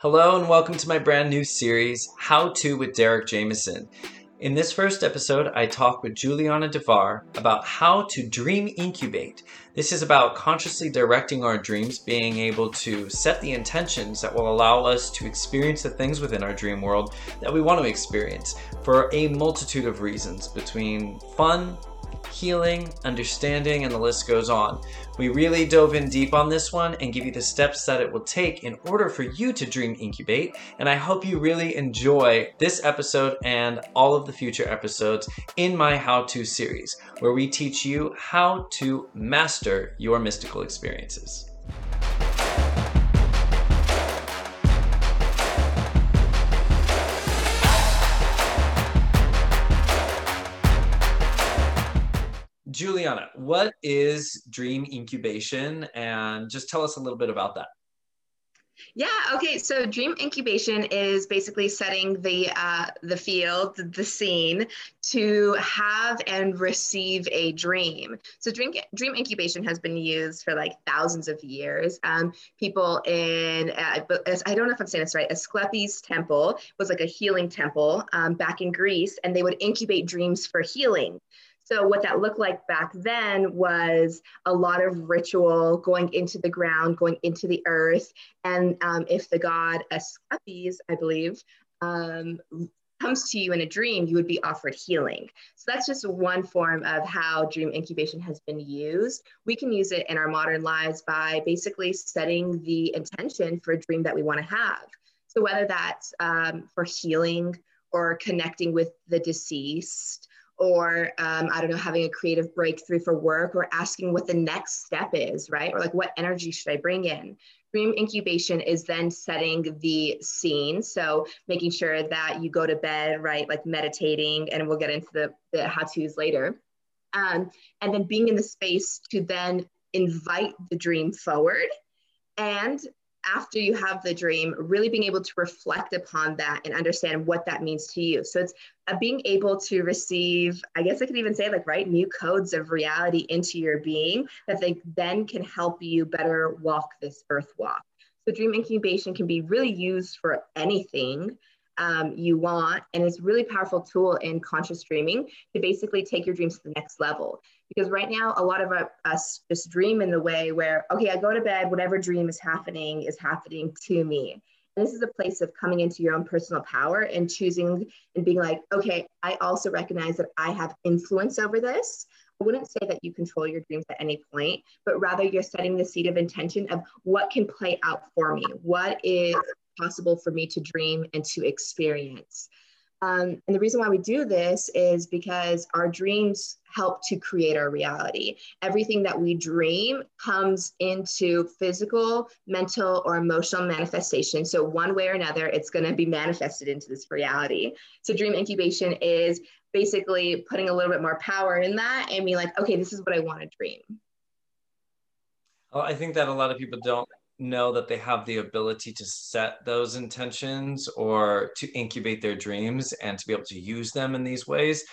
Hello, and welcome to my brand new series, How To with Derek Jameson. In this first episode, I talk with Giuliana Davar about how to dream incubate. This is about consciously directing our dreams, being able to set the intentions that will allow us to experience the things within our dream world that we want to experience for a multitude of reasons between fun, healing, understanding, and the list goes on. We really dove in deep on this one and give you the steps that it will take in order for you to dream incubate. And I hope you really enjoy this episode and all of the future episodes in my How To series, where we teach you how to master your mystical experiences. Giuliana, what is dream incubation? And just tell us a little bit about that. Yeah. Okay. So dream incubation is basically setting the uh, the field, the scene, to have and receive a dream. So dream dream incubation has been used for like thousands of years. Um, people in uh, I don't know if I'm saying this right. Asclepius temple was like a healing temple um, back in Greece, and they would incubate dreams for healing. So, what that looked like back then was a lot of ritual going into the ground, going into the earth. And um, if the god Asclepius, I believe, um, comes to you in a dream, you would be offered healing. So that's just one form of how dream incubation has been used. We can use it in our modern lives by basically setting the intention for a dream that we want to have. So whether that's um, for healing or connecting with the deceased or um, I don't know, having a creative breakthrough for work or asking what the next step is, right? Or like, what energy should I bring in? Dream incubation is then setting the scene. So making sure that you go to bed, right? Like meditating, and we'll get into the, the how to's later. Um, and then being in the space to then invite the dream forward and after you have the dream, really being able to reflect upon that and understand what that means to you. So it's uh, being able to receive, I guess I could even say, like, right, new codes of reality into your being that they then can help you better walk this earth walk. So dream incubation can be really used for anything um, you want. And it's really powerful tool in conscious dreaming to basically take your dreams to the next level. Because right now, a lot of us just dream in the way where, okay, I go to bed, whatever dream is happening is happening to me. And this is a place of coming into your own personal power and choosing and being like, okay, I also recognize that I have influence over this. I wouldn't say that you control your dreams at any point, but rather you're setting the seed of intention of what can play out for me. What is possible for me to dream and to experience. Um, and the reason why we do this is because our dreams help to create our reality. Everything that we dream comes into physical, mental, or emotional manifestation. So, one way or another, it's going to be manifested into this reality. So, dream incubation is basically putting a little bit more power in that and being like, okay, this is what I want to dream. Well, I think that a lot of people don't know that they have the ability to set those intentions or to incubate their dreams and to be able to use them in these ways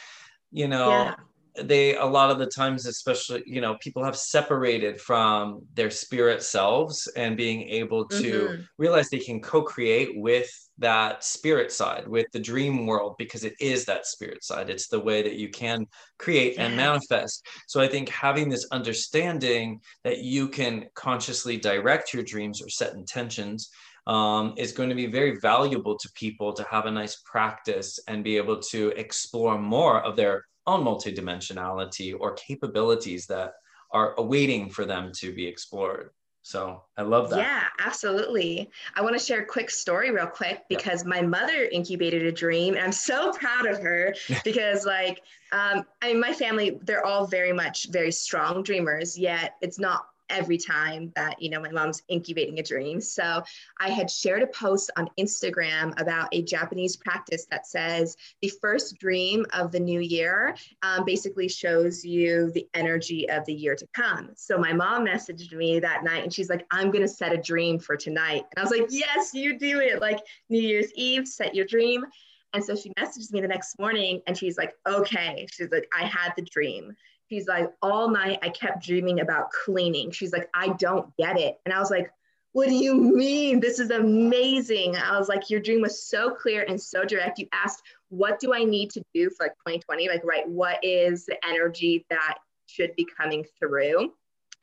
you know yeah they a lot of the times especially you know people have separated from their spirit selves and being able to mm-hmm. realize they can co-create with that spirit side with the dream world because it is that spirit side. It's the way that you can create and manifest. So i think having this understanding that you can consciously direct your dreams or set intentions um, is going to be very valuable to people to have a nice practice and be able to explore more of their own multidimensionality or capabilities that are awaiting for them to be explored. So I love that. Yeah, absolutely. I want to share a quick story real quick because yep. my mother incubated a dream and I'm so proud of her because like um, I mean my family, they're all very much very strong dreamers, yet it's not every time that you know my mom's incubating a dream. So i had shared a post on instagram about a japanese practice that says the first dream of the new year um, basically shows you the energy of the year to come. So my mom messaged me that night and she's like i'm going to set a dream for tonight. And i was like yes you do it. Like new year's eve set your dream. And so she messaged me the next morning and she's like okay. She's like i had the dream She's like, all night I kept dreaming about cleaning. She's like, I don't get it. And I was like, what do you mean? This is amazing. I was like, your dream was so clear and so direct. You asked, what do I need to do for like 2020? Like, right, what is the energy that should be coming through?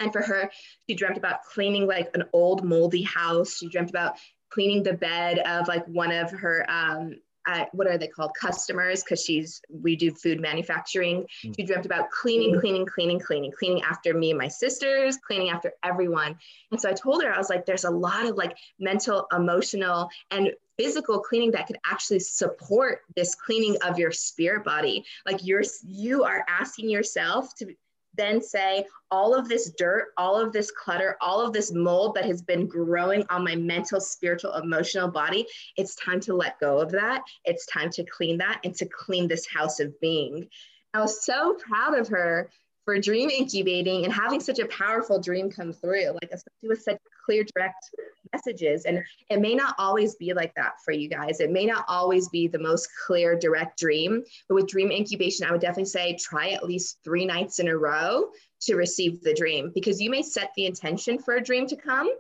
And for her, she dreamt about cleaning like an old moldy house. She dreamt about cleaning the bed of like one of her um, uh, what are they called? Customers because she's we do food manufacturing. Mm. she dreamt about cleaning cleaning cleaning cleaning cleaning after me and my sisters cleaning after everyone. And so i told her i was like there's a lot of like mental emotional and physical cleaning that could actually support this cleaning of your spirit body. Like you're you are asking yourself to then say all of this dirt, all of this clutter, all of this mold that has been growing on my mental, spiritual, emotional body, it's time to let go of that. It's time to clean that and to clean this house of being. I was so proud of her for dream incubating and having such a powerful dream come through, like especially with such clear, direct messages. And it may not always be like that for you guys. It may not always be the most clear, direct dream. But with dream incubation, I would definitely say try at least three nights in a row to receive the dream because you may set the intention for a dream to come.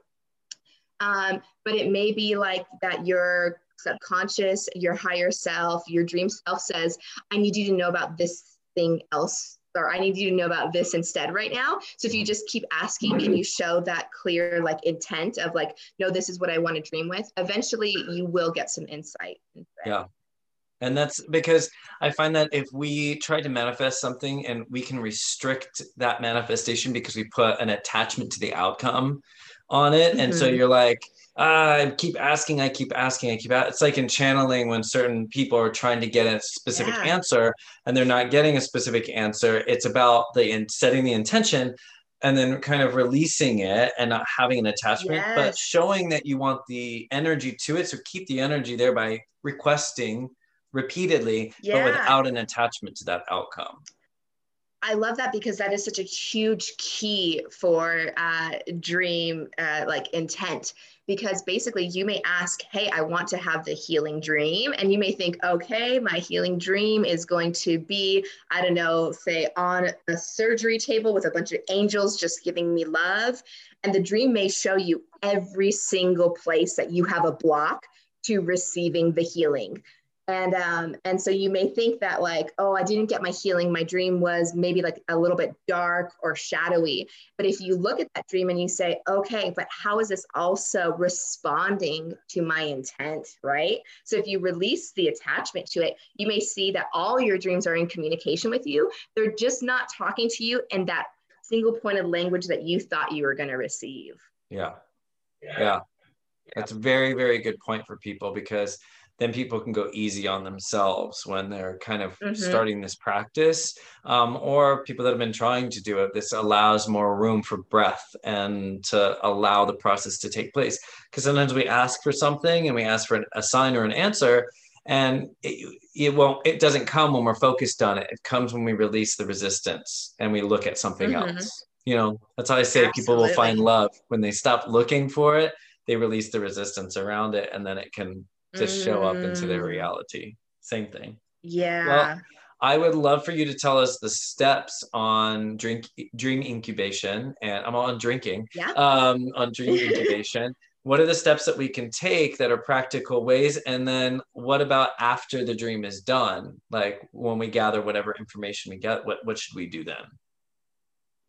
Um, but it may be like that your subconscious, your higher self, your dream self says, I need you to know about this thing else or I need you to know about this instead right now. So if you just keep asking and you show that clear like intent of like, no, this is what I want to dream with, eventually you will get some insight. Yeah. And that's because I find that if we try to manifest something and we can restrict that manifestation because we put an attachment to the outcome on it. Mm-hmm. And so mm-hmm. you're like, I keep asking, I keep asking, I keep. It's like in channeling when certain people are trying to get a specific yeah. answer and they're not getting a specific answer. It's about the in setting the intention and then kind of releasing it and not having an attachment, yes. but showing that you want the energy to it. So keep the energy there by requesting repeatedly, yeah. but without an attachment to that outcome. I love that because that is such a huge key for uh, dream uh, like intent. Because basically, you may ask, Hey, I want to have the healing dream. And you may think, Okay, my healing dream is going to be, I don't know, say on a surgery table with a bunch of angels just giving me love. And the dream may show you every single place that you have a block to receiving the healing and um, and so you may think that like oh i didn't get my healing. My dream was maybe like a little bit dark or shadowy. But if you look at that dream and you say okay but how is this also responding to my intent right? So if you release the attachment to it you may see that all your dreams are in communication with you. They're just not talking to you in that single pointed language that you thought you were going to receive yeah. Yeah. That's a very very good point for people because then people can go easy on themselves when they're kind of mm-hmm. starting this practice um, or people that have been trying to do it this allows more room for breath and to allow the process to take place because sometimes we ask for something and we ask for a sign or an answer and it, it won't it doesn't come when we're focused on it it comes when we release the resistance and we look at something mm-hmm. else you know that's how i say Absolutely. people will find love when they stop looking for it they release the resistance around it and then it can to mm. show up into their mm. reality. Same thing. Yeah. Well, I would love for you to tell us the steps on drink dream incubation, and I'm on drinking. Yeah. Um, on dream incubation. what are the steps that we can take that are practical ways and then what about after the dream is done like when we gather whatever information we get what, what should we do then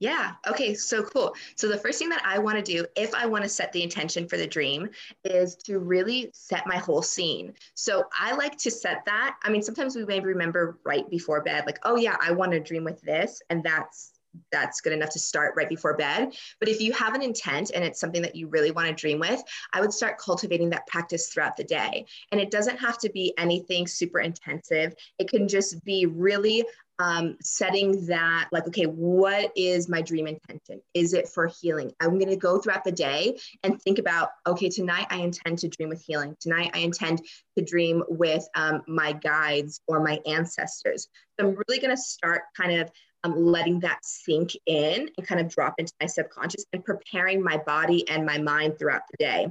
yeah. Okay. So cool. So the first thing that I want to do, if I want to set the intention for the dream, is to really set my whole scene. So I like to set that. I mean, sometimes we may remember right before bed, like, oh yeah, I want to dream with this, and that's that's good enough to start right before bed. But if you have an intent and it's something that you really want to dream with, I would start cultivating that practice throughout the day. And it doesn't have to be anything super intensive. It can just be really um, setting that like okay what is my dream intention is it for healing i'm going to go throughout the day and think about okay tonight i intend to dream with healing tonight i intend to dream with um, my guides or my ancestors so i'm really going to start kind of um, letting that sink in and kind of drop into my subconscious and preparing my body and my mind throughout the day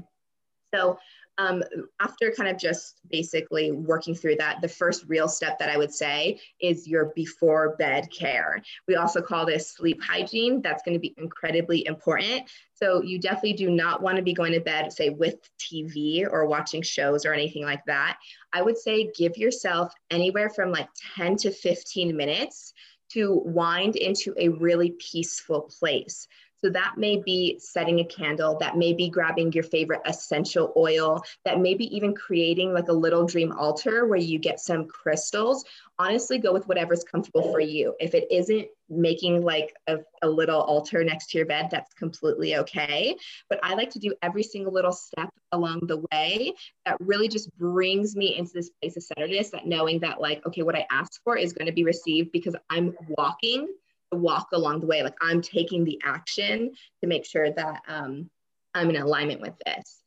so um, after kind of just basically working through that, the first real step that I would say is your before bed care. We also call this sleep hygiene. That's going to be incredibly important. So you definitely do not want to be going to bed, say, with TV or watching shows or anything like that. I would say give yourself anywhere from like 10 to 15 minutes to wind into a really peaceful place. So that may be setting a candle, that may be grabbing your favorite essential oil, that may be even creating like a little dream altar where you get some crystals. Honestly, go with whatever's comfortable for you. If it isn't making like a, a little altar next to your bed, that's completely okay. But I like to do every single little step along the way that really just brings me into this place of centeredness, that knowing that, like, okay, what I asked for is going to be received because I'm walking walk along the way. Like I'm taking the action to make sure that um, I'm in alignment with this.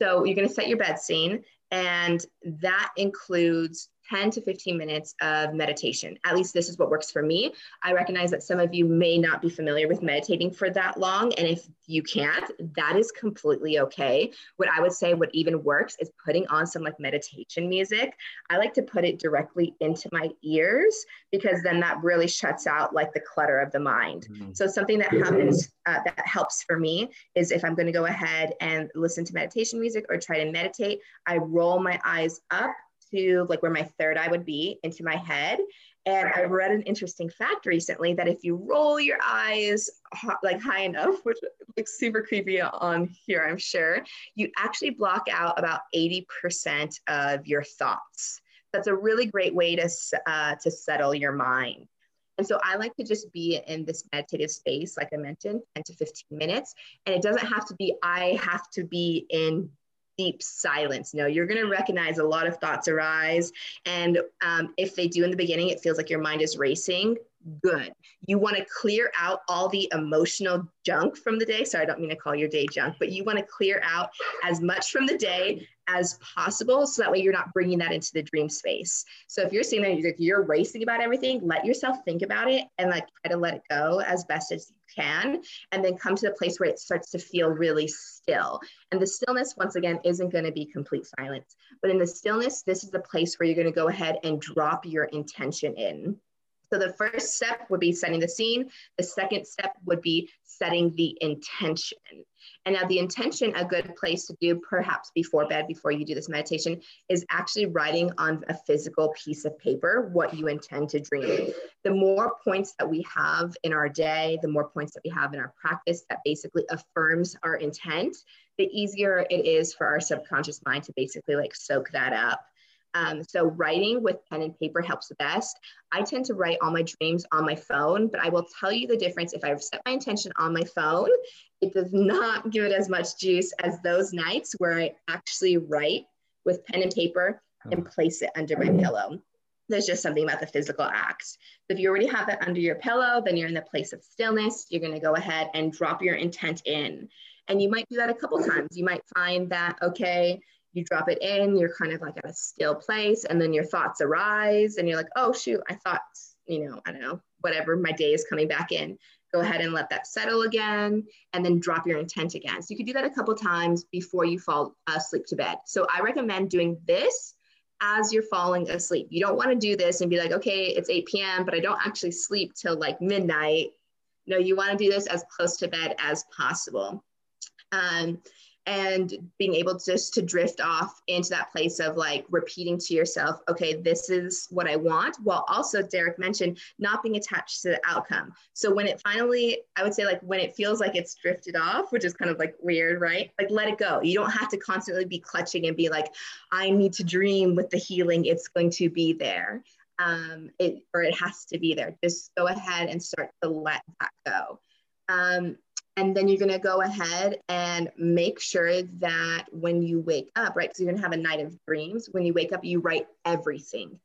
So you're going to set your bed scene, and that includes 10 to 15 minutes of meditation. At least this is what works for me. I recognize that some of you may not be familiar with meditating for that long. And if you can't, that is completely okay. What I would say, what even works is putting on some like meditation music. I like to put it directly into my ears because then that really shuts out like the clutter of the mind. Mm-hmm. So something that happens uh, that helps for me is if I'm going to go ahead and listen to meditation music or try to meditate, I roll my eyes up to like where my third eye would be into my head. And I read an interesting fact recently that if you roll your eyes like high enough, which looks super creepy on here, I'm sure, you actually block out about 80% of your thoughts. That's a really great way to, uh, to settle your mind. And so I like to just be in this meditative space, like I mentioned, 10 to 15 minutes. And it doesn't have to be, I have to be in deep silence. No, you're going to recognize a lot of thoughts arise. And um, if they do in the beginning, it feels like your mind is racing. Good. You want to clear out all the emotional junk from the day. Sorry, I don't mean to call your day junk, but you want to clear out as much from the day as possible so that way you're not bringing that into the dream space. So if you're sitting there, you're, you're racing about everything, let yourself think about it and like try to let it go as best as can. And then come to the place where it starts to feel really still. And the stillness, once again, isn't going to be complete silence. But in the stillness, this is the place where you're going to go ahead and drop your intention in. So the first step would be setting the scene. The second step would be setting the intention. And now the intention, a good place to do perhaps before bed, before you do this meditation, is actually writing on a physical piece of paper what you intend to dream. The more points that we have in our day, the more points that we have in our practice that basically affirms our intent, the easier it is for our subconscious mind to basically like soak that up. Um, so writing with pen and paper helps the best. I tend to write all my dreams on my phone, but I will tell you the difference. If I've set my intention on my phone, it does not give it as much juice as those nights where I actually write with pen and paper and place it under my pillow. There's just something about the physical act. So if you already have that under your pillow, then you're in the place of stillness. You're going to go ahead and drop your intent in. And you might do that a couple times. You might find that, okay, you drop it in, you're kind of like at a still place, and then your thoughts arise, and you're like, oh, shoot, I thought, you know, I don't know, whatever, my day is coming back in. Go ahead and let that settle again, and then drop your intent again. So you could do that a couple times before you fall uh, asleep to bed. So I recommend doing this as you're falling asleep. You don't want to do this and be like, okay, it's 8 p.m., but I don't actually sleep till like midnight. No, you want to do this as close to bed as possible. Um, and being able just to drift off into that place of like repeating to yourself okay this is what i want while also derek mentioned not being attached to the outcome. So when it finally i would say like when it feels like it's drifted off which is kind of like weird right? Like let it go. You don't have to constantly be clutching and be like i need to dream with the healing. It's going to be there. Um it or it has to be there. Just go ahead and start to let that go. Um, and then you're going to go ahead and make sure that when you wake up, right? Because you're going to have a night of dreams. When you wake up, you write everything,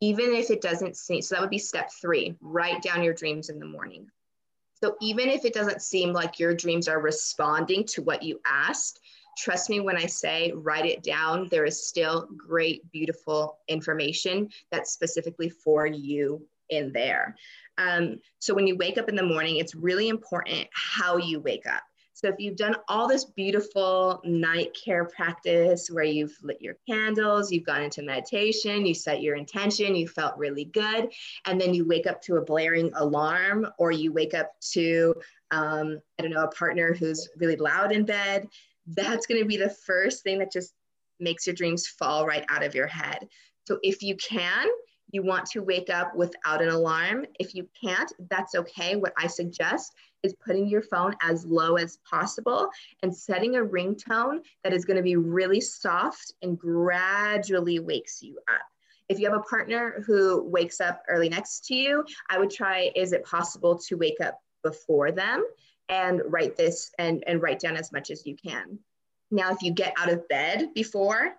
even if it doesn't seem. So that would be step three write down your dreams in the morning. So even if it doesn't seem like your dreams are responding to what you asked, trust me when I say write it down, there is still great, beautiful information that's specifically for you in there. Um, so when you wake up in the morning, it's really important how you wake up. So if you've done all this beautiful night care practice where you've lit your candles, you've gone into meditation, you set your intention, you felt really good, and then you wake up to a blaring alarm or you wake up to, um, I don't know, a partner who's really loud in bed, that's going to be the first thing that just makes your dreams fall right out of your head. So if you can, you want to wake up without an alarm. If you can't, that's okay. What I suggest is putting your phone as low as possible and setting a ringtone that is going to be really soft and gradually wakes you up. If you have a partner who wakes up early next to you, I would try is it possible to wake up before them and write this and, and write down as much as you can. Now, if you get out of bed before,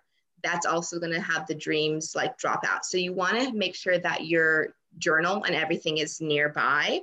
that's also going to have the dreams like drop out. So you want to make sure that your journal and everything is nearby.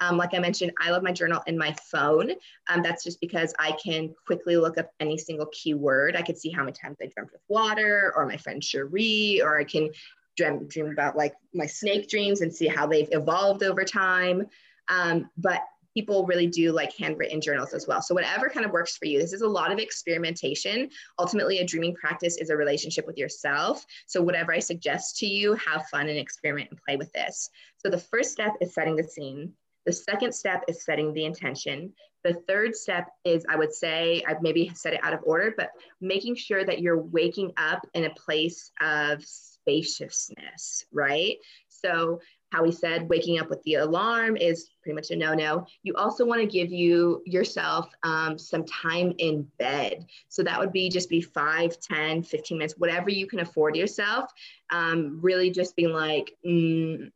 Um, like I mentioned, I love my journal in my phone. Um, that's just because I can quickly look up any single keyword. I could see how many times I dreamt with water or my friend Cherie, or I can dream, dream about like my snake dreams and see how they've evolved over time. Um, but people really do like handwritten journals as well. So whatever kind of works for you. This is a lot of experimentation. Ultimately, a dreaming practice is a relationship with yourself. So whatever I suggest to you, have fun and experiment and play with this. So the first step is setting the scene. The second step is setting the intention. The third step is, I would say, I've maybe said it out of order, but making sure that you're waking up in a place of spaciousness, right? So how we said waking up with the alarm is pretty much a no-no. You also want to give you yourself um, some time in bed. So that would be just be 5, 10, 15 minutes, whatever you can afford yourself. Um, really just being like, mm,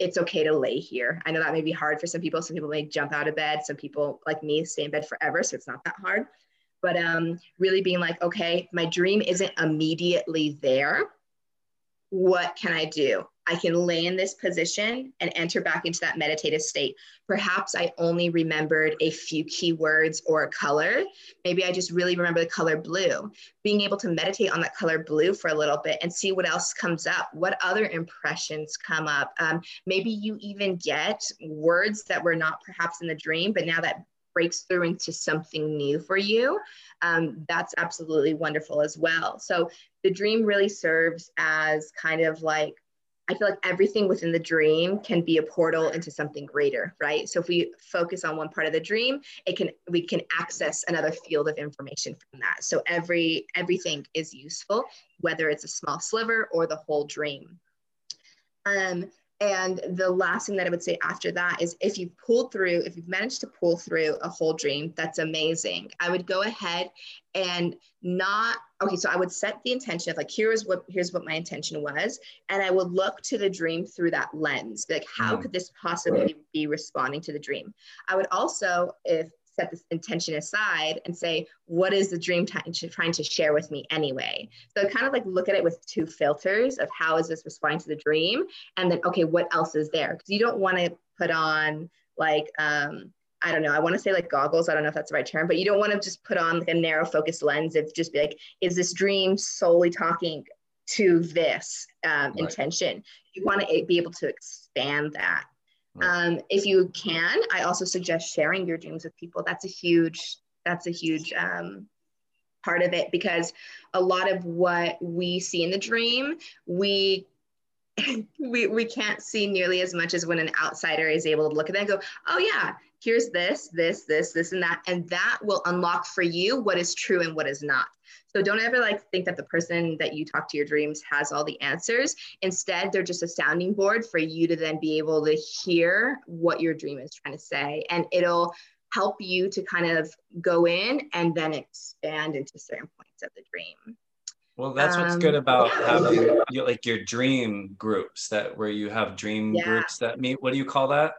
it's okay to lay here. I know that may be hard for some people. Some people may jump out of bed. Some people like me stay in bed forever. So it's not that hard. But um, really being like, okay, my dream isn't immediately there. What can I do? I can lay in this position and enter back into that meditative state. Perhaps I only remembered a few key words or a color. Maybe I just really remember the color blue. Being able to meditate on that color blue for a little bit and see what else comes up, what other impressions come up. Um, maybe you even get words that were not perhaps in the dream, but now that breaks through into something new for you, um, that's absolutely wonderful as well. So the dream really serves as kind of like I feel like everything within the dream can be a portal into something greater, right? So if we focus on one part of the dream, it can we can access another field of information from that. So every everything is useful, whether it's a small sliver or the whole dream. Um, and the last thing that I would say after that is if you've pulled through, if you've managed to pull through a whole dream, that's amazing. I would go ahead and not, okay, so I would set the intention of like, here's what, here's what my intention was. And I would look to the dream through that lens. Like, how mm. could this possibly be responding to the dream? I would also, if set this intention aside and say, what is the dream t- trying to share with me anyway? So kind of like look at it with two filters of how is this responding to the dream? And then, okay, what else is there? Because you don't want to put on like, um, I don't know, I want to say like goggles. I don't know if that's the right term, but you don't want to just put on like a narrow focused lens of just be like, is this dream solely talking to this um, right. intention? You want to be able to expand that um, if you can, I also suggest sharing your dreams with people. That's a huge, that's a huge um, part of it because a lot of what we see in the dream, we we, we can't see nearly as much as when an outsider is able to look at that and go, oh yeah, here's this, this, this, this, and that. And that will unlock for you what is true and what is not. So don't ever like think that the person that you talk to your dreams has all the answers. Instead, they're just a sounding board for you to then be able to hear what your dream is trying to say. And it'll help you to kind of go in and then expand into certain points of the dream. Well, that's what's um, good about having you like your dream groups that where you have dream yeah. groups that meet. What do you call that?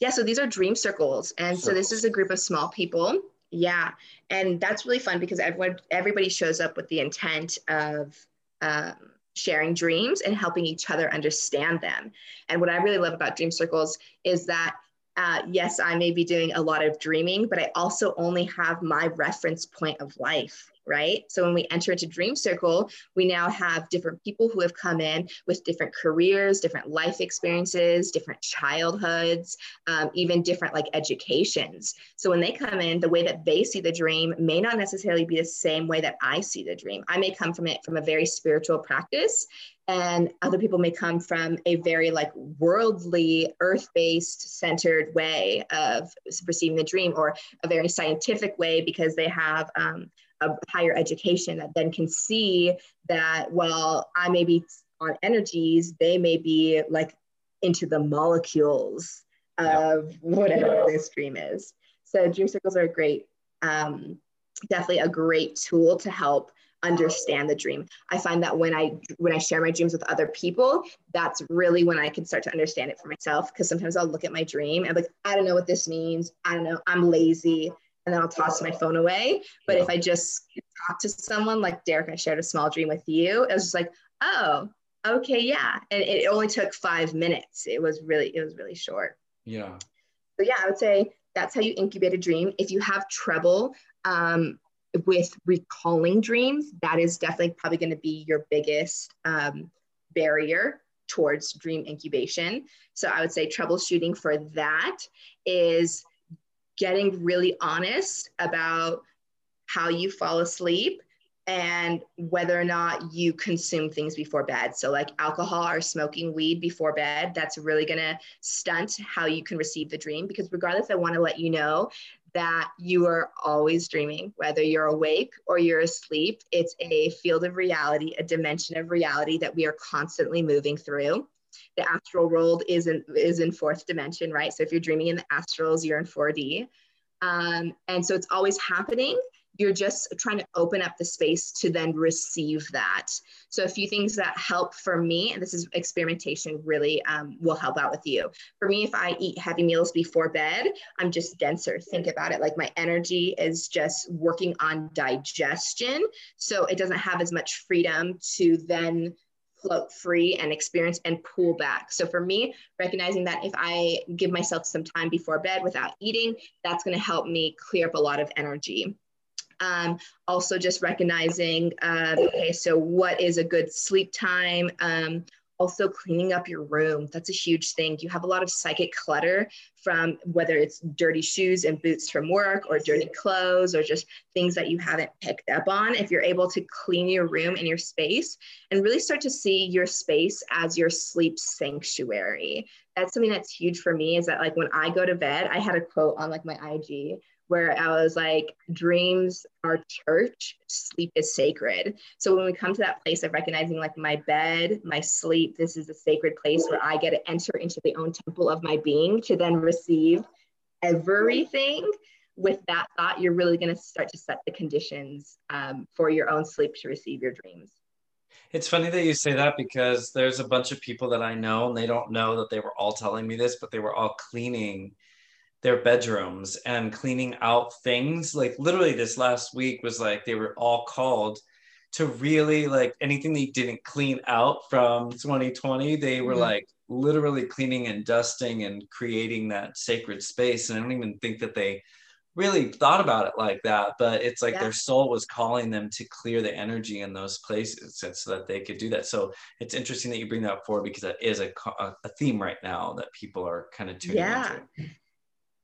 Yeah, so these are dream circles. And circles. so this is a group of small people yeah, and that's really fun because everyone everybody shows up with the intent of um, sharing dreams and helping each other understand them. And what I really love about Dream Circles is that uh, yes, I may be doing a lot of dreaming, but I also only have my reference point of life, right? So when we enter into Dream Circle, we now have different people who have come in with different careers, different life experiences, different childhoods, um, even different like educations. So when they come in, the way that they see the dream may not necessarily be the same way that I see the dream. I may come from it from a very spiritual practice and other people may come from a very like worldly earth-based centered way of perceiving the dream or a very scientific way because they have um, a higher education that then can see that well i may be on energies they may be like into the molecules of whatever this dream is. So dream circles are a great um, definitely a great tool to help understand the dream. I find that when i when i share my dreams with other people that's really when i can start to understand it for myself because sometimes i'll look at my dream and like i don't know what this means. I don't know. I'm lazy and then i'll toss my phone away. But yeah. if i just talk to someone like derek i shared a small dream with you it was just like oh okay yeah. And it only took five minutes. It was really it was really short. Yeah. So yeah i would say that's how you incubate a dream. If you have trouble um, with recalling dreams, that is definitely probably going to be your biggest um, barrier towards dream incubation. So I would say troubleshooting for that is getting really honest about how you fall asleep and whether or not you consume things before bed. So, like alcohol or smoking weed before bed, that's really gonna stunt how you can receive the dream. Because, regardless, I wanna let you know that you are always dreaming, whether you're awake or you're asleep. It's a field of reality, a dimension of reality that we are constantly moving through. The astral world is in, is in fourth dimension, right? So if you're dreaming in the astrals, you're in 4D. Um, and so it's always happening you're just trying to open up the space to then receive that. So a few things that help for me, and this is experimentation really um, will help out with you. For me, if I eat heavy meals before bed, I'm just denser. Think about it like my energy is just working on digestion. So it doesn't have as much freedom to then float free and experience and pull back. So for me, recognizing that if I give myself some time before bed without eating, that's going to help me clear up a lot of energy. Um, also just recognizing, uh, okay, so what is a good sleep time? Um, also cleaning up your room. That's a huge thing. You have a lot of psychic clutter from whether it's dirty shoes and boots from work or dirty clothes or just things that you haven't picked up on. If you're able to clean your room and your space and really start to see your space as your sleep sanctuary. That's something that's huge for me is that like when i go to bed i had a quote on like my ig where I was like, dreams are church, sleep is sacred. So when we come to that place of recognizing like my bed, my sleep, this is a sacred place where I get to enter into the own temple of my being to then receive everything. With that thought, you're really going to start to set the conditions um, for your own sleep to receive your dreams. It's funny that you say that because there's a bunch of people that I know and they don't know that they were all telling me this, but they were all cleaning their bedrooms and cleaning out things. Like literally this last week was like they were all called to really like anything they didn't clean out from 2020, they were mm-hmm. like literally cleaning and dusting and creating that sacred space. And I don't even think that they really thought about it like that, but it's like yeah. their soul was calling them to clear the energy in those places so that they could do that. So it's interesting that you bring that forward because that is a, a theme right now that people are kind of tuning yeah. into.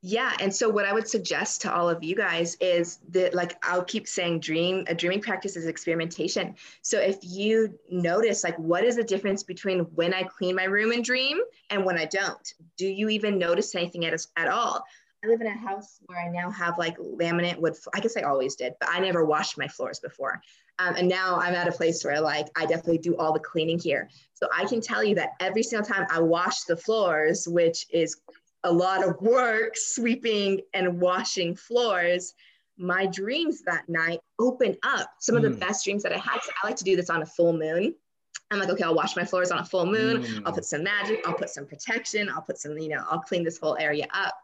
Yeah, and so what I would suggest to all of you guys is that like I'll keep saying dream a dreaming practice is experimentation. So if you notice like what is the difference between when I clean my room and dream and when I don't? Do you even notice anything at, at all? I live in a house where I now have like laminate wood. I guess I always did, but I never washed my floors before. Um, and now I'm at a place where like I definitely do all the cleaning here. So I can tell you that every single time I wash the floors, which is a lot of work sweeping and washing floors, my dreams that night open up. Some of the mm. best dreams that I had. So I like to do this on a full moon. I'm like, okay, I'll wash my floors on a full moon. Mm. I'll put some magic. I'll put some protection. I'll put some, you know, I'll clean this whole area up.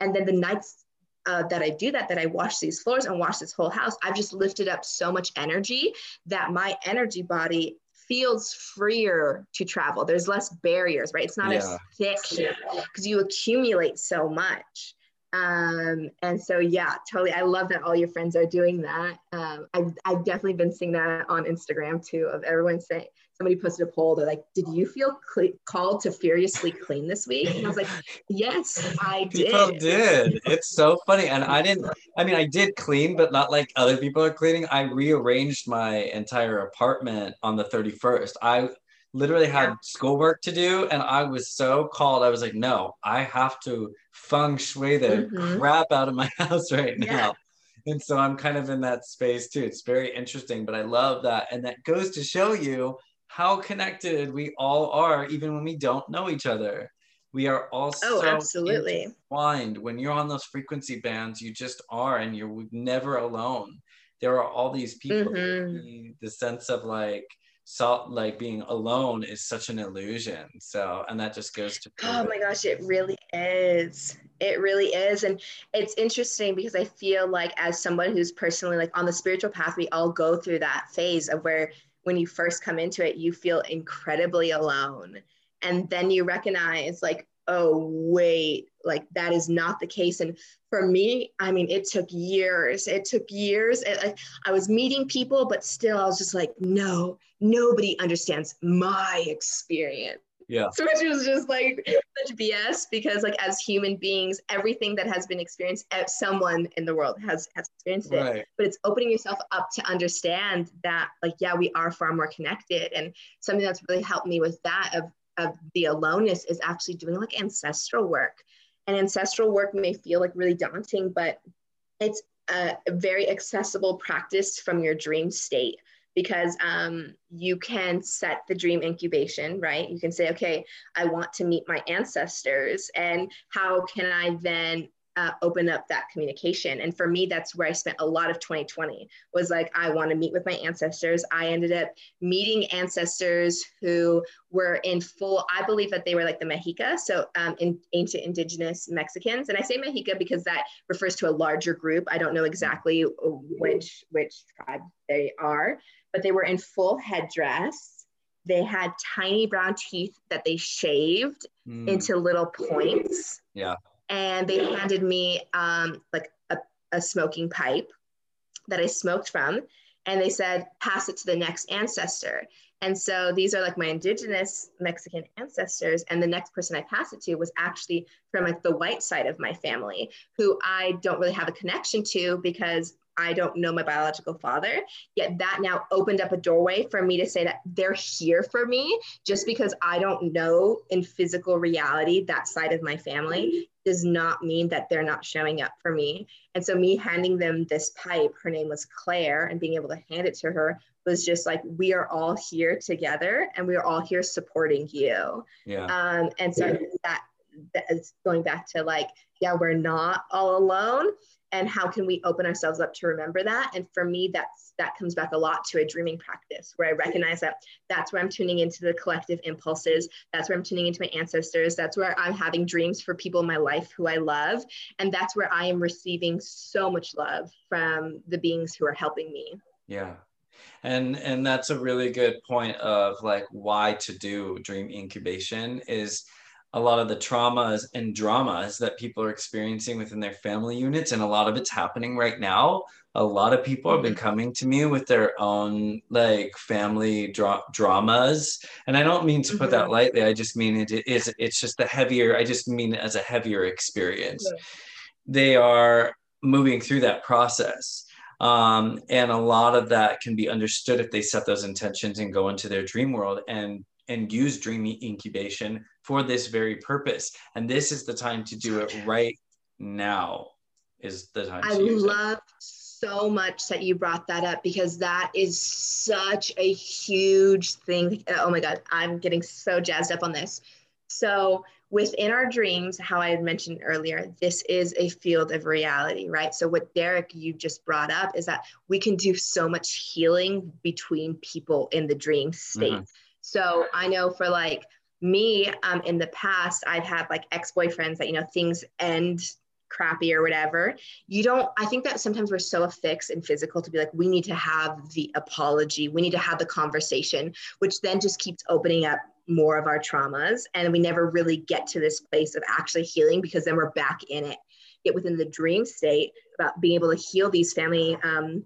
And then the nights uh, that I do that, that I wash these floors and wash this whole house, I've just lifted up so much energy that my energy body feels freer to travel. There's less barriers, right? It's not yeah. as thick because you accumulate so much. Um, and so, yeah, totally. I love that all your friends are doing that. Um, I've, I've definitely been seeing that on Instagram too, of everyone saying, somebody posted a poll. They're like, "Did you feel cl- called to furiously clean this week?" And I was like, "Yes, I did." People did. It's so funny, and I didn't. I mean, I did clean, but not like other people are cleaning. I rearranged my entire apartment on the thirty first. I literally had yeah. schoolwork to do and I was so called. I was like, no, I have to feng shui the mm-hmm. crap out of my house right now. Yeah. And so I'm kind of in that space too. It's very interesting, but I love that. And that goes to show you how connected we all are, even when we don't know each other. We are all oh, so absolutely entwined. When you're on those frequency bands, you just are, and you're never alone. There are all these people. Mm-hmm. The sense of like, so like being alone is such an illusion so and that just goes to oh my gosh it really is it really is and it's interesting because i feel like as someone who's personally like on the spiritual path we all go through that phase of where when you first come into it you feel incredibly alone. And then you recognize like oh wait like that is not the case. And for me i mean it took years. It took years. It, I, I was meeting people but still i was just like no nobody understands my experience yeah. So which was just like such bs because like as human beings everything that has been experienced eh, someone in the world has has experienced it. Right. but it's opening yourself up to understand that like yeah we are far more connected. And something that's really helped me with that of of the aloneness is actually doing like ancestral work. And ancestral work may feel like really daunting, but it's a very accessible practice from your dream state because um, you can set the dream incubation, right? You can say, okay, I want to meet my ancestors, and how can I then uh, open up that communication. And for me, that's where I spent a lot of 2020 was like, I want to meet with my ancestors. I ended up meeting ancestors who were in full, I believe that they were like the Mexica, so um, in ancient indigenous Mexicans. And I say Mexica because that refers to a larger group. I don't know exactly which, which tribe they are, but they were in full headdress. They had tiny brown teeth that they shaved mm. into little points. Yeah and they handed me um, like a, a smoking pipe that I smoked from, and they said, pass it to the next ancestor. And so these are like my indigenous Mexican ancestors. And the next person I passed it to was actually from like the white side of my family, who I don't really have a connection to because I don't know my biological father. Yet that now opened up a doorway for me to say that they're here for me just because I don't know in physical reality that side of my family does not mean that they're not showing up for me. And so me handing them this pipe, her name was Claire, and being able to hand it to her was just like we are all here together and we are all here supporting you. Yeah. Um, and so that that is going back to like, yeah, we're not all alone. And how can we open ourselves up to remember that? And for me that's that comes back a lot to a dreaming practice where i recognize that that's where i'm tuning into the collective impulses. That's where i'm tuning into my ancestors. That's where i'm having dreams for people in my life who i love. And that's where i am receiving so much love from the beings who are helping me. Yeah. And and that's a really good point of like why to do dream incubation is a lot of the traumas and dramas that people are experiencing within their family units and a lot of it's happening right now a lot of people have been mm-hmm. coming to me with their own like family dra- dramas and i don't mean to put that mm-hmm. lightly i just mean it is it's just the heavier i just mean it as a heavier experience yeah. they are moving through that process um, and a lot of that can be understood if they set those intentions and go into their dream world and and use dreamy incubation for this very purpose. And this is the time to do it right now. Is the time. I love it. so much that you brought that up because that is such a huge thing. Oh my God, I'm getting so jazzed up on this. So, within our dreams, how I had mentioned earlier, this is a field of reality, right? So, what Derek, you just brought up is that we can do so much healing between people in the dream state. Mm-hmm. So, I know for like me um, in the past i've had like ex-boyfriends that you know things end crappy or whatever. You don't i think that sometimes we're so affixed and physical to be like we need to have the apology we need to have the conversation which then just keeps opening up more of our traumas and we never really get to this place of actually healing because then we're back in it get within the dream state about being able to heal these family um,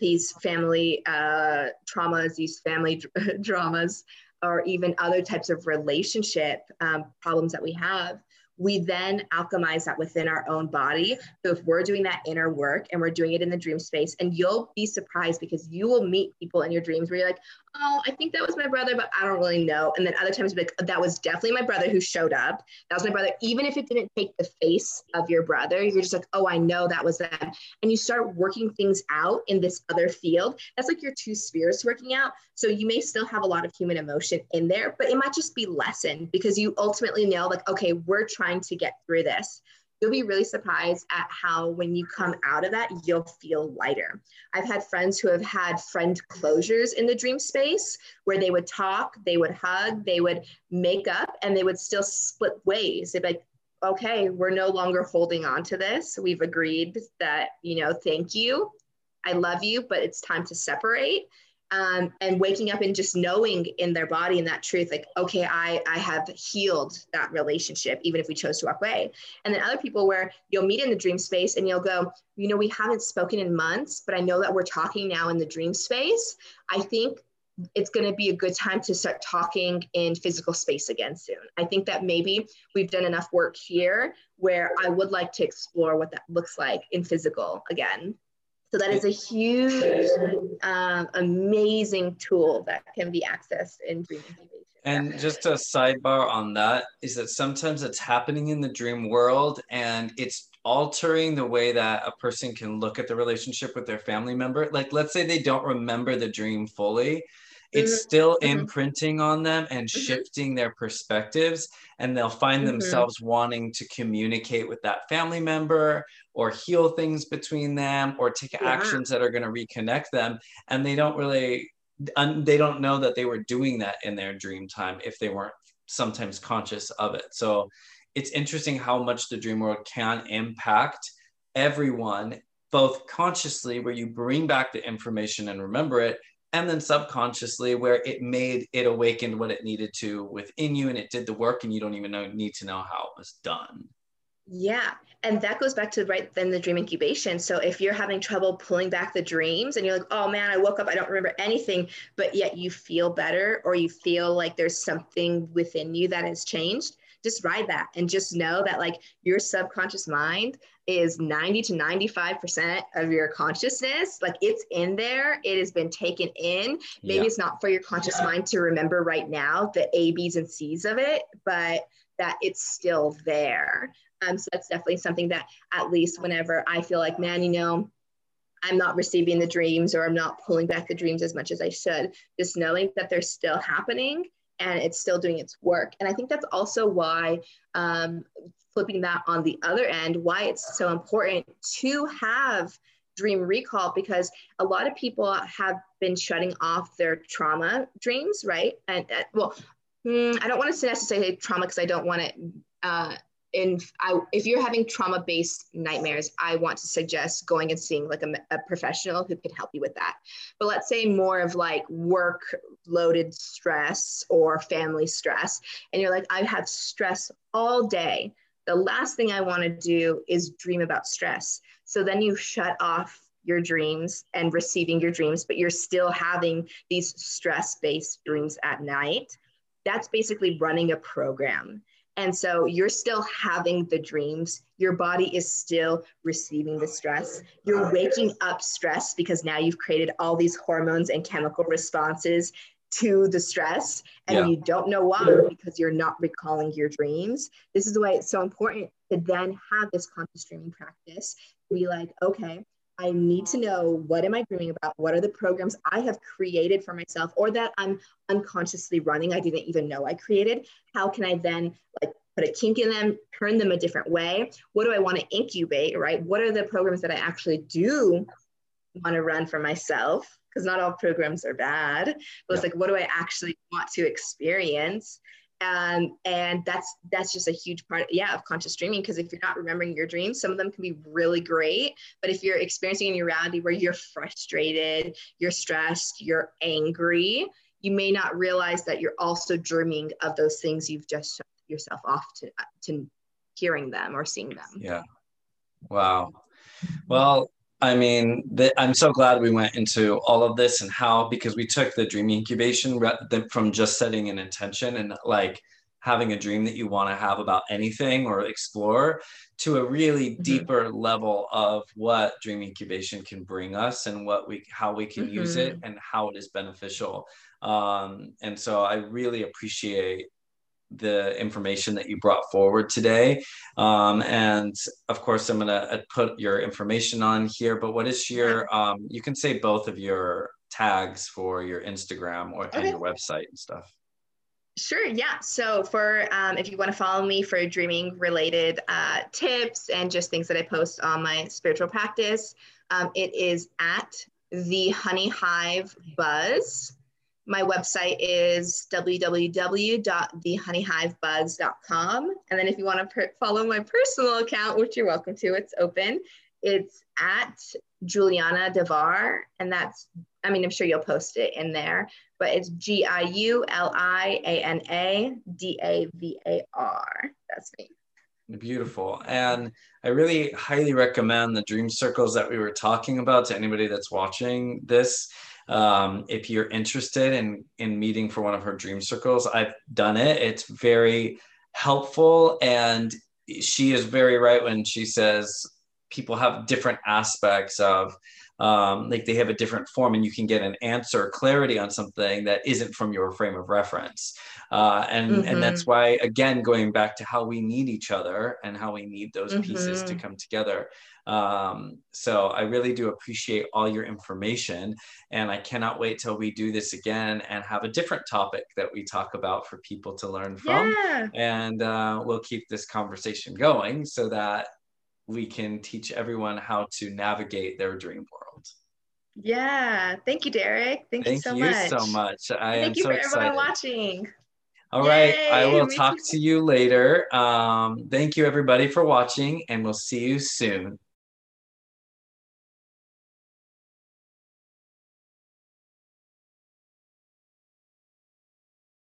these family uh, traumas, these family dramas, or even other types of relationship um, problems that we have we then alchemize that within our own body. So if we're doing that inner work and we're doing it in the dream space, and you'll be surprised because you will meet people in your dreams where you're like, oh, I think that was my brother, but I don't really know. And then other times, like, that was definitely my brother who showed up. That was my brother. Even if it didn't take the face of your brother, you're just like, oh, I know that was them. And you start working things out in this other field. That's like your two spirits working out. So you may still have a lot of human emotion in there, but it might just be lessened because you ultimately know, like, okay, we're trying to get through this you'll be really surprised at how when you come out of that you'll feel lighter. I've had friends who have had friend closures in the dream space where they would talk they would hug they would make up and they would still split ways. They'd be like okay we're no longer holding on to this. We've agreed that you know thank you. I love you but it's time to separate um, and waking up and just knowing in their body and that truth like okay I, I have healed that relationship even if we chose to walk away and then other people where you'll meet in the dream space and you'll go you know we haven't spoken in months but i know that we're talking now in the dream space i think it's going to be a good time to start talking in physical space again soon. I think that maybe we've done enough work here where I would like to explore what that looks like in physical again. So that is a huge, um, amazing tool that can be accessed in dream incubation. And just a sidebar on that is that sometimes it's happening in the dream world and it's altering the way that a person can look at the relationship with their family member. Like, let's say they don't remember the dream fully, it's mm-hmm. still mm-hmm. imprinting on them and mm-hmm. shifting their perspectives and they'll find mm-hmm. themselves wanting to communicate with that family member or heal things between them or take yeah. actions that are going to reconnect them. And they don't really they don't know that they were doing that in their dream time if they weren't sometimes conscious of it. So it's interesting how much the dream world can impact everyone both consciously where you bring back the information and remember it and then subconsciously where it made it awakened what it needed to within you and it did the work and you don't even know need to know how it was done yeah and that goes back to right then the dream incubation so if you're having trouble pulling back the dreams and you're like oh man i woke up i don't remember anything but yet you feel better or you feel like there's something within you that has changed just ride that and just know that like your subconscious mind is 90 to 95% of your consciousness. Like it's in there, it has been taken in. Maybe yeah. it's not for your conscious yeah. mind to remember right now the A, B's, and C's of it, but that it's still there. Um, so that's definitely something that at least whenever I feel like, man, you know, I'm not receiving the dreams or I'm not pulling back the dreams as much as I should, just knowing that they're still happening and it's still doing its work. And I think that's also why um, flipping that on the other end, why it's so important to have dream recall because a lot of people have been shutting off their trauma dreams, right? And uh, well, mm, I don't want to necessarily say trauma because I don't want it uh, in I, if you're having trauma based nightmares i want to suggest going and seeing like a, a, professional who could help you with that. But let's say more of like work loaded stress or family stress and you're like i have stress all day. The last thing i want to do is dream about stress. So then you shut off your dreams and receiving your dreams but you're still having these stress based dreams at night. That's basically running a program and so you're still having the dreams. Your body is still receiving the stress. You're waking up stressed because now you've created all these hormones and chemical responses to the stress and yeah. you don't know why because you're not recalling your dreams. This is why it's so important to then have this conscious dreaming practice. Be like, okay, I need to know what am I dreaming about? What are the programs I have created for myself or that I'm unconsciously running? I didn't even know I created. How can I then like put a kink in them, turn them a different way? What do I want to incubate, right? What are the programs that I actually do want to run for myself? Because not all programs are bad, but yeah. it's like, what do I actually want to experience? Um, and that's that's just a huge part yeah of conscious dreaming because if you're not remembering your dreams some of them can be really great. But if you're experiencing in your reality where you're frustrated you're stressed you're angry you may not realize that you're also dreaming of those things you've just shut yourself off to to hearing them or seeing them. Yeah. Wow. Well, I mean, the, I'm so glad we went into all of this and how because we took the dream incubation from just setting an intention and like having a dream that you want to have about anything or explore to a really mm-hmm. deeper level of what dream incubation can bring us and what we how we can mm-hmm. use it mm-hmm. and how it is beneficial um, and so i really appreciate the information that you brought forward today. Um, and of course, I'm going to uh, put your information on here. But what is your, um, you can say both of your tags for your Instagram or okay. and your website and stuff. Sure, yeah. So, for um, if you want to follow me for dreaming related uh, tips and just things that I post on my spiritual practice, um, it is at the Honey Hive Buzz. My website is www.thehoneyhivebuzz.com. And then if you want to per- follow my personal account, which you're welcome to, it's open. It's at Giuliana Davar. And that's, I mean, I'm sure you'll post it in there, but it's G I U L I A N A D A V A R. That's me. Beautiful. And I really highly recommend the dream circles that we were talking about to anybody that's watching this um, if you're interested in in meeting for one of her dream circles i've done it it's very helpful and she is very right when she says people have different aspects of um, like they have a different form and you can get an answer clarity on something that isn't from your frame of reference uh, and mm-hmm. and that's why again going back to how we need each other and how we need those mm-hmm. pieces to mm-hmm. come together um, so I really do appreciate all your information. And I cannot wait till we do this again and have a different topic that we talk about for people to learn from. Yeah. And uh, we'll keep this conversation going so that we can teach everyone how to navigate their dream world. Yeah. Thank you, Derek. Thank, Thank you so you much. so much. I Thank you so for excited. everyone watching. All right. Yay, I will talk too. to you later. Um, thank you, everybody, for watching, and we'll see you soon.